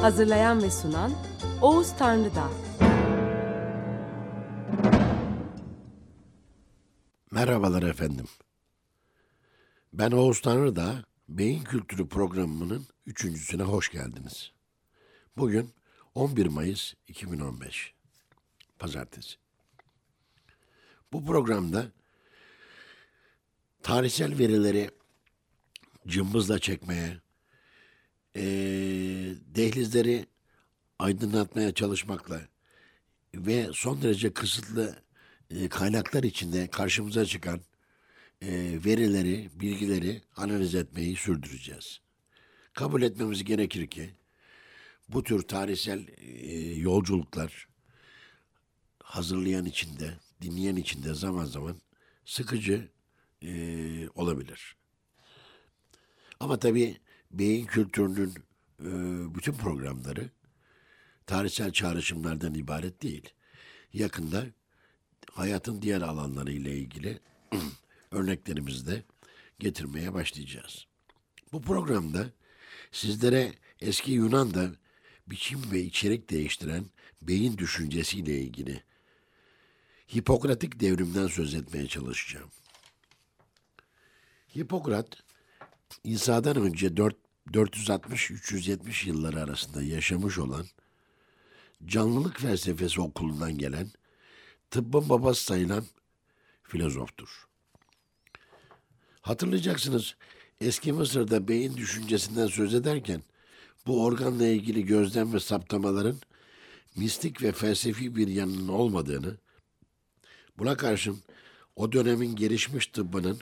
Hazırlayan ve sunan Oğuz Tanrıdağ. Merhabalar efendim. Ben Oğuz Tanrıdağ, Beyin Kültürü programının üçüncüsüne hoş geldiniz. Bugün 11 Mayıs 2015, Pazartesi. Bu programda tarihsel verileri cımbızla çekmeye, eee, dehlizleri aydınlatmaya çalışmakla ve son derece kısıtlı e, kaynaklar içinde karşımıza çıkan e, verileri, bilgileri analiz etmeyi sürdüreceğiz. Kabul etmemiz gerekir ki bu tür tarihsel e, yolculuklar hazırlayan içinde, dinleyen içinde zaman zaman sıkıcı e, olabilir. Ama tabii beyin kültürünün e, bütün programları tarihsel çağrışımlardan ibaret değil. Yakında hayatın diğer alanları ile ilgili örneklerimizi de getirmeye başlayacağız. Bu programda sizlere eski Yunan'da biçim ve içerik değiştiren beyin düşüncesiyle ilgili Hipokratik devrimden söz etmeye çalışacağım. Hipokrat, İsa'dan önce 4 460-370 yılları arasında yaşamış olan canlılık felsefesi okulundan gelen tıbbın babası sayılan filozoftur. Hatırlayacaksınız eski Mısır'da beyin düşüncesinden söz ederken bu organla ilgili gözlem ve saptamaların mistik ve felsefi bir yanının olmadığını, buna karşın o dönemin gelişmiş tıbbının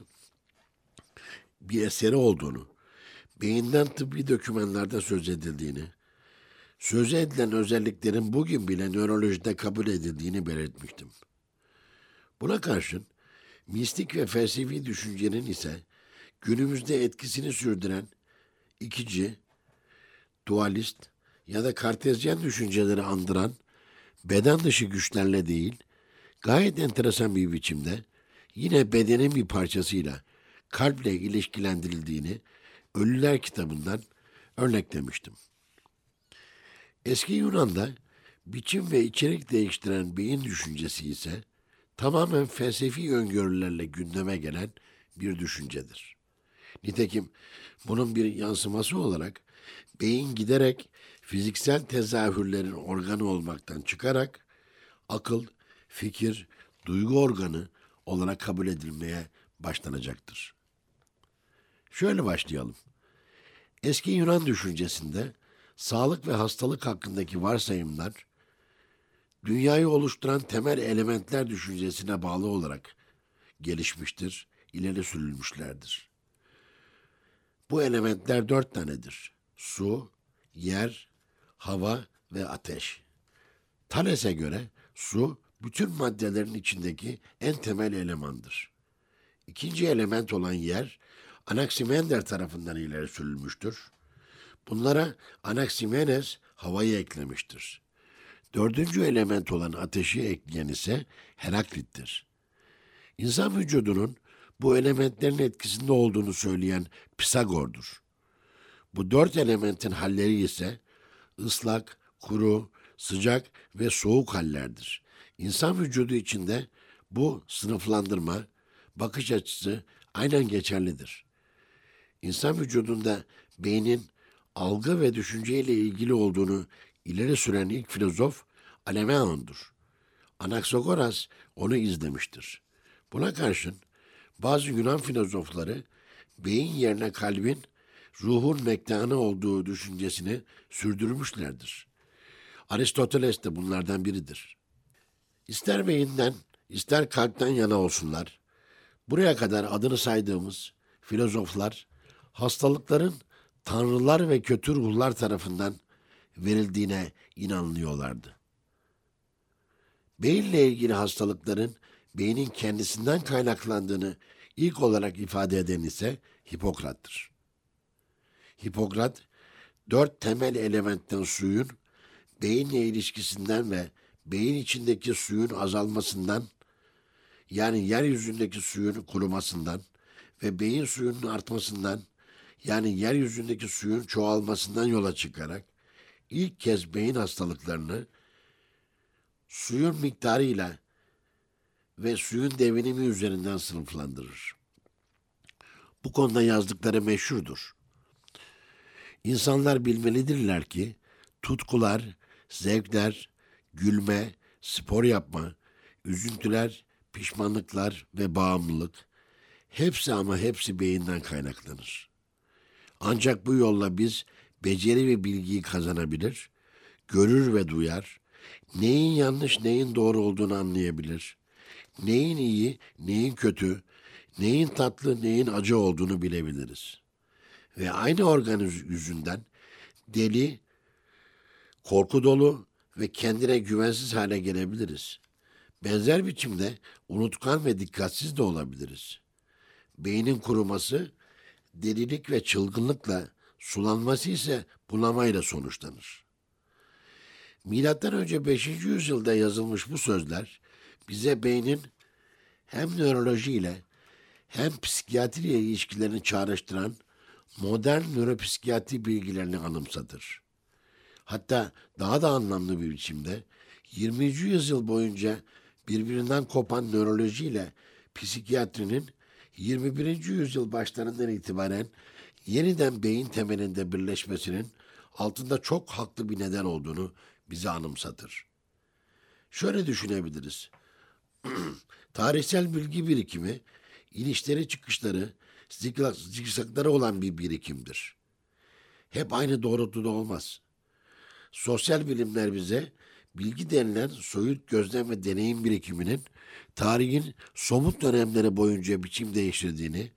bir eseri olduğunu, beyinden tıbbi dokümanlarda söz edildiğini, söz edilen özelliklerin bugün bile nörolojide kabul edildiğini belirtmiştim. Buna karşın mistik ve felsefi düşüncenin ise günümüzde etkisini sürdüren ikici, dualist ya da kartezyen düşünceleri andıran beden dışı güçlerle değil, gayet enteresan bir biçimde yine bedenin bir parçasıyla kalple ilişkilendirildiğini Ölüler kitabından örneklemiştim. Eski Yunan'da biçim ve içerik değiştiren beyin düşüncesi ise tamamen felsefi öngörülerle gündeme gelen bir düşüncedir. Nitekim bunun bir yansıması olarak beyin giderek fiziksel tezahürlerin organı olmaktan çıkarak akıl, fikir, duygu organı olarak kabul edilmeye başlanacaktır. Şöyle başlayalım. Eski Yunan düşüncesinde sağlık ve hastalık hakkındaki varsayımlar dünyayı oluşturan temel elementler düşüncesine bağlı olarak gelişmiştir, ileri sürülmüşlerdir. Bu elementler dört tanedir. Su, yer, hava ve ateş. Thales'e göre su bütün maddelerin içindeki en temel elemandır. İkinci element olan yer Anaximander tarafından ileri sürülmüştür. Bunlara Anaximenes havayı eklemiştir. Dördüncü element olan ateşi ekleyen ise Heraklit'tir. İnsan vücudunun bu elementlerin etkisinde olduğunu söyleyen Pisagor'dur. Bu dört elementin halleri ise ıslak, kuru, sıcak ve soğuk hallerdir. İnsan vücudu içinde bu sınıflandırma, bakış açısı aynen geçerlidir. İnsan vücudunda beynin algı ve düşünceyle ilgili olduğunu ileri süren ilk filozof Alemeon'dur. Anaxagoras onu izlemiştir. Buna karşın bazı Yunan filozofları beyin yerine kalbin ruhun mektanı olduğu düşüncesini sürdürmüşlerdir. Aristoteles de bunlardan biridir. İster beyinden, ister kalpten yana olsunlar, buraya kadar adını saydığımız filozoflar hastalıkların tanrılar ve kötü ruhlar tarafından verildiğine inanılıyorlardı. Beyinle ilgili hastalıkların beynin kendisinden kaynaklandığını ilk olarak ifade eden ise Hipokrat'tır. Hipokrat, dört temel elementten suyun beyinle ilişkisinden ve beyin içindeki suyun azalmasından, yani yeryüzündeki suyun kurumasından ve beyin suyunun artmasından, yani yeryüzündeki suyun çoğalmasından yola çıkarak ilk kez beyin hastalıklarını suyun miktarıyla ve suyun devinimi üzerinden sınıflandırır. Bu konuda yazdıkları meşhurdur. İnsanlar bilmelidirler ki tutkular, zevkler, gülme, spor yapma, üzüntüler, pişmanlıklar ve bağımlılık hepsi ama hepsi beyinden kaynaklanır. Ancak bu yolla biz beceri ve bilgiyi kazanabilir, görür ve duyar, neyin yanlış neyin doğru olduğunu anlayabilir, neyin iyi, neyin kötü, neyin tatlı, neyin acı olduğunu bilebiliriz. Ve aynı organ yüzünden deli, korku dolu ve kendine güvensiz hale gelebiliriz. Benzer biçimde unutkan ve dikkatsiz de olabiliriz. Beynin kuruması delilik ve çılgınlıkla, sulanması ise bunamayla sonuçlanır. Milattan önce 5. yüzyılda yazılmış bu sözler bize beynin hem nörolojiyle hem psikiyatriyle ilişkilerini çağrıştıran modern nöropsikiyatri bilgilerini anımsatır. Hatta daha da anlamlı bir biçimde 20. yüzyıl boyunca birbirinden kopan nörolojiyle psikiyatrinin 21. yüzyıl başlarından itibaren yeniden beyin temelinde birleşmesinin altında çok haklı bir neden olduğunu bize anımsatır. Şöyle düşünebiliriz. Tarihsel bilgi birikimi, inişleri çıkışları, zikzakları olan bir birikimdir. Hep aynı doğrultuda olmaz. Sosyal bilimler bize bilgi denilen soyut gözlem ve deneyim birikiminin tarihin somut dönemleri boyunca biçim değiştirdiğini,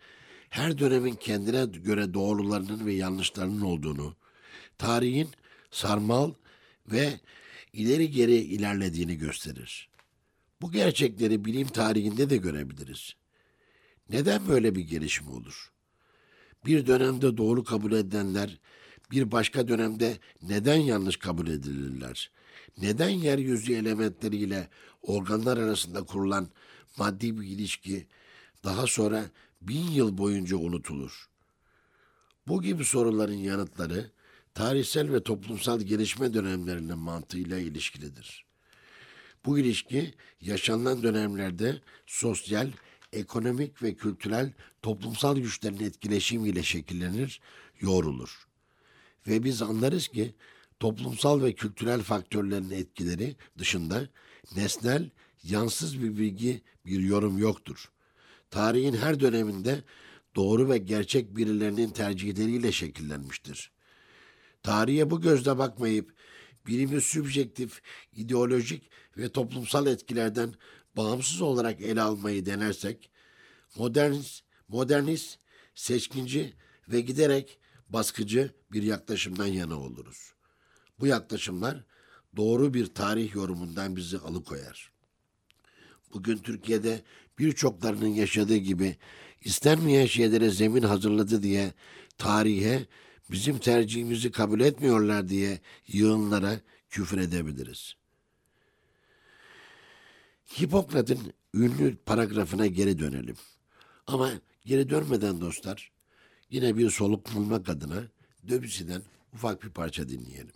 her dönemin kendine göre doğrularının ve yanlışlarının olduğunu, tarihin sarmal ve ileri geri ilerlediğini gösterir. Bu gerçekleri bilim tarihinde de görebiliriz. Neden böyle bir gelişim olur? Bir dönemde doğru kabul edilenler bir başka dönemde neden yanlış kabul edilirler? Neden yeryüzü elementleriyle organlar arasında kurulan maddi bir ilişki daha sonra bin yıl boyunca unutulur? Bu gibi soruların yanıtları tarihsel ve toplumsal gelişme dönemlerinin mantığıyla ilişkilidir. Bu ilişki yaşanılan dönemlerde sosyal, ekonomik ve kültürel toplumsal güçlerin etkileşimiyle şekillenir, yoğrulur. Ve biz anlarız ki toplumsal ve kültürel faktörlerin etkileri dışında nesnel, yansız bir bilgi, bir yorum yoktur. Tarihin her döneminde doğru ve gerçek birilerinin tercihleriyle şekillenmiştir. Tarihe bu gözle bakmayıp bilimi sübjektif, ideolojik ve toplumsal etkilerden bağımsız olarak ele almayı denersek, modernist, modernist, seçkinci ve giderek baskıcı bir yaklaşımdan yana oluruz. Bu yaklaşımlar doğru bir tarih yorumundan bizi alıkoyar. Bugün Türkiye'de birçoklarının yaşadığı gibi istenmeyen şeylere zemin hazırladı diye tarihe bizim tercihimizi kabul etmiyorlar diye yığınlara küfür edebiliriz. Hipokrat'ın ünlü paragrafına geri dönelim. Ama geri dönmeden dostlar yine bir soluk bulmak adına Döbüsü'den ufak bir parça dinleyelim.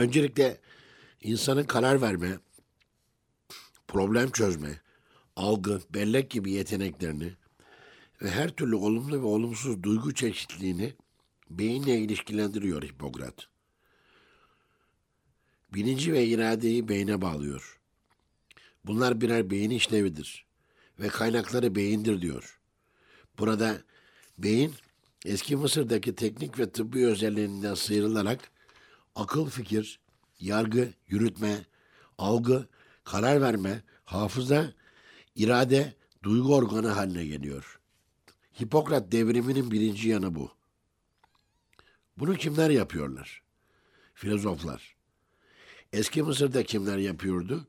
Öncelikle insanın karar verme, problem çözme, algı, bellek gibi yeteneklerini ve her türlü olumlu ve olumsuz duygu çeşitliliğini beyinle ilişkilendiriyor Hipokrat. Bilinci ve iradeyi beyne bağlıyor. Bunlar birer beyin işlevidir ve kaynakları beyindir diyor. Burada beyin eski Mısır'daki teknik ve tıbbi özelliğinden sıyrılarak akıl, fikir, yargı, yürütme, algı, karar verme, hafıza, irade, duygu organı haline geliyor. Hipokrat devriminin birinci yanı bu. Bunu kimler yapıyorlar? Filozoflar. Eski Mısır'da kimler yapıyordu?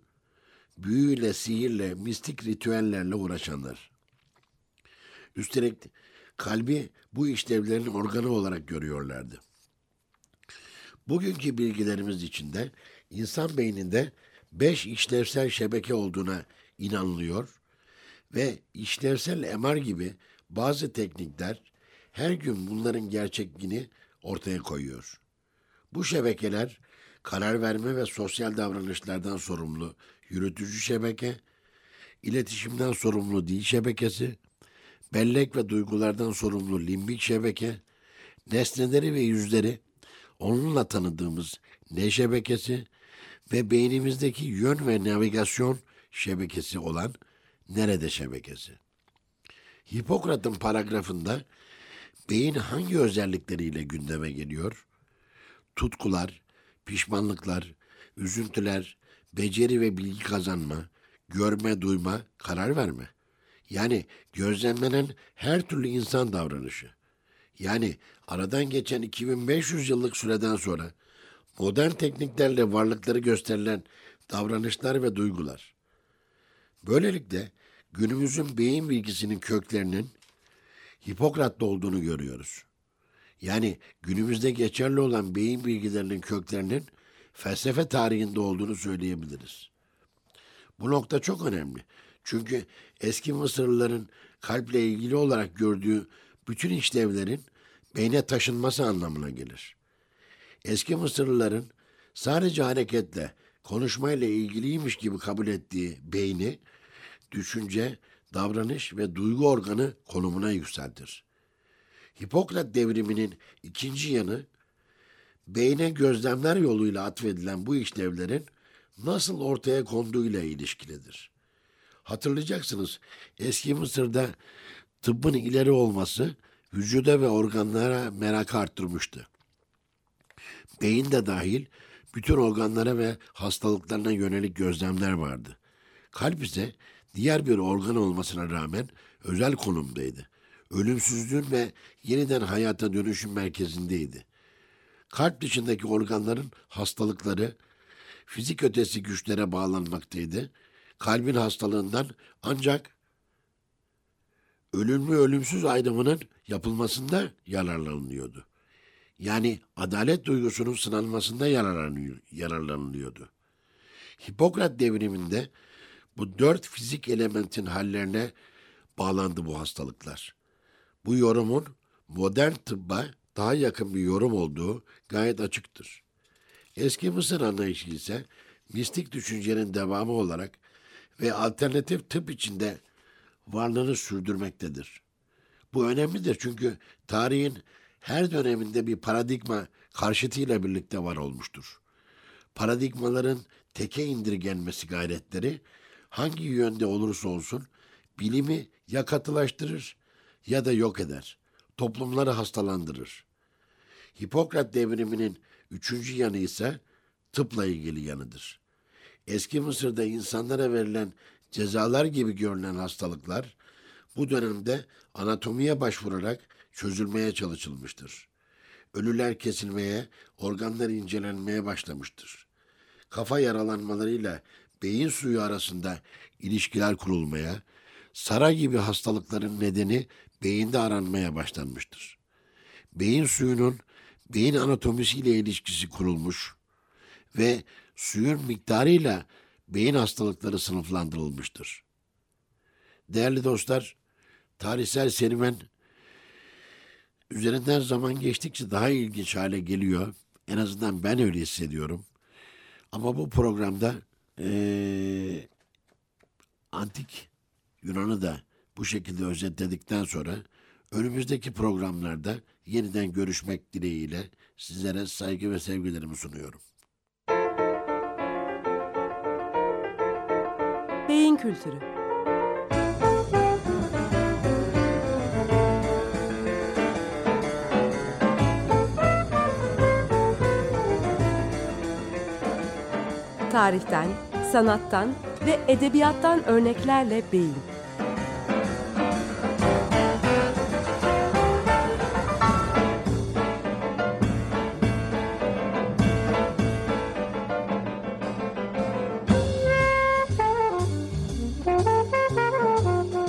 Büyüyle, sihirle, mistik ritüellerle uğraşanlar. Üstelik kalbi bu işlevlerin organı olarak görüyorlardı. Bugünkü bilgilerimiz içinde insan beyninde beş işlevsel şebeke olduğuna inanılıyor ve işlevsel MR gibi bazı teknikler her gün bunların gerçekliğini ortaya koyuyor. Bu şebekeler karar verme ve sosyal davranışlardan sorumlu yürütücü şebeke, iletişimden sorumlu dil şebekesi, bellek ve duygulardan sorumlu limbik şebeke, nesneleri ve yüzleri onunla tanıdığımız ne şebekesi ve beynimizdeki yön ve navigasyon şebekesi olan nerede şebekesi. Hipokrat'ın paragrafında beyin hangi özellikleriyle gündeme geliyor? Tutkular, pişmanlıklar, üzüntüler, beceri ve bilgi kazanma, görme, duyma, karar verme. Yani gözlemlenen her türlü insan davranışı. Yani aradan geçen 2500 yıllık süreden sonra modern tekniklerle varlıkları gösterilen davranışlar ve duygular. Böylelikle günümüzün beyin bilgisinin köklerinin Hipokrat'ta olduğunu görüyoruz. Yani günümüzde geçerli olan beyin bilgilerinin köklerinin felsefe tarihinde olduğunu söyleyebiliriz. Bu nokta çok önemli. Çünkü eski Mısırlıların kalple ilgili olarak gördüğü bütün işlevlerin beyne taşınması anlamına gelir. Eski Mısırlıların sadece hareketle, konuşmayla ilgiliymiş gibi kabul ettiği beyni, düşünce, davranış ve duygu organı konumuna yükseltir. Hipokrat devriminin ikinci yanı, beyne gözlemler yoluyla atfedilen bu işlevlerin nasıl ortaya konduğuyla ilişkilidir. Hatırlayacaksınız eski Mısır'da tıbbın ileri olması vücuda ve organlara merak arttırmıştı. Beyin de dahil bütün organlara ve hastalıklarına yönelik gözlemler vardı. Kalp ise diğer bir organ olmasına rağmen özel konumdaydı. Ölümsüzlüğün ve yeniden hayata dönüşüm merkezindeydi. Kalp dışındaki organların hastalıkları fizik ötesi güçlere bağlanmaktaydı. Kalbin hastalığından ancak ölümlü ölümsüz ayrımının yapılmasında yararlanılıyordu. Yani adalet duygusunun sınanmasında yararlanılıyordu. Hipokrat devriminde bu dört fizik elementin hallerine bağlandı bu hastalıklar. Bu yorumun modern tıbba daha yakın bir yorum olduğu gayet açıktır. Eski Mısır anlayışı ise mistik düşüncenin devamı olarak ve alternatif tıp içinde varlığını sürdürmektedir. Bu önemlidir çünkü tarihin her döneminde bir paradigma karşıtıyla birlikte var olmuştur. Paradigmaların teke indirgenmesi gayretleri hangi yönde olursa olsun bilimi ya katılaştırır ya da yok eder. Toplumları hastalandırır. Hipokrat devriminin üçüncü yanı ise tıpla ilgili yanıdır. Eski Mısır'da insanlara verilen cezalar gibi görünen hastalıklar bu dönemde anatomiye başvurarak çözülmeye çalışılmıştır. Ölüler kesilmeye, organlar incelenmeye başlamıştır. Kafa yaralanmalarıyla beyin suyu arasında ilişkiler kurulmaya, sara gibi hastalıkların nedeni beyinde aranmaya başlanmıştır. Beyin suyunun beyin anatomisiyle ilişkisi kurulmuş ve suyun miktarıyla beyin hastalıkları sınıflandırılmıştır. Değerli dostlar, tarihsel serüven üzerinden zaman geçtikçe daha ilginç hale geliyor. En azından ben öyle hissediyorum. Ama bu programda eee, antik Yunan'ı da bu şekilde özetledikten sonra önümüzdeki programlarda yeniden görüşmek dileğiyle sizlere saygı ve sevgilerimi sunuyorum. Kültürü. Tarihten, sanattan ve edebiyattan örneklerle beyin.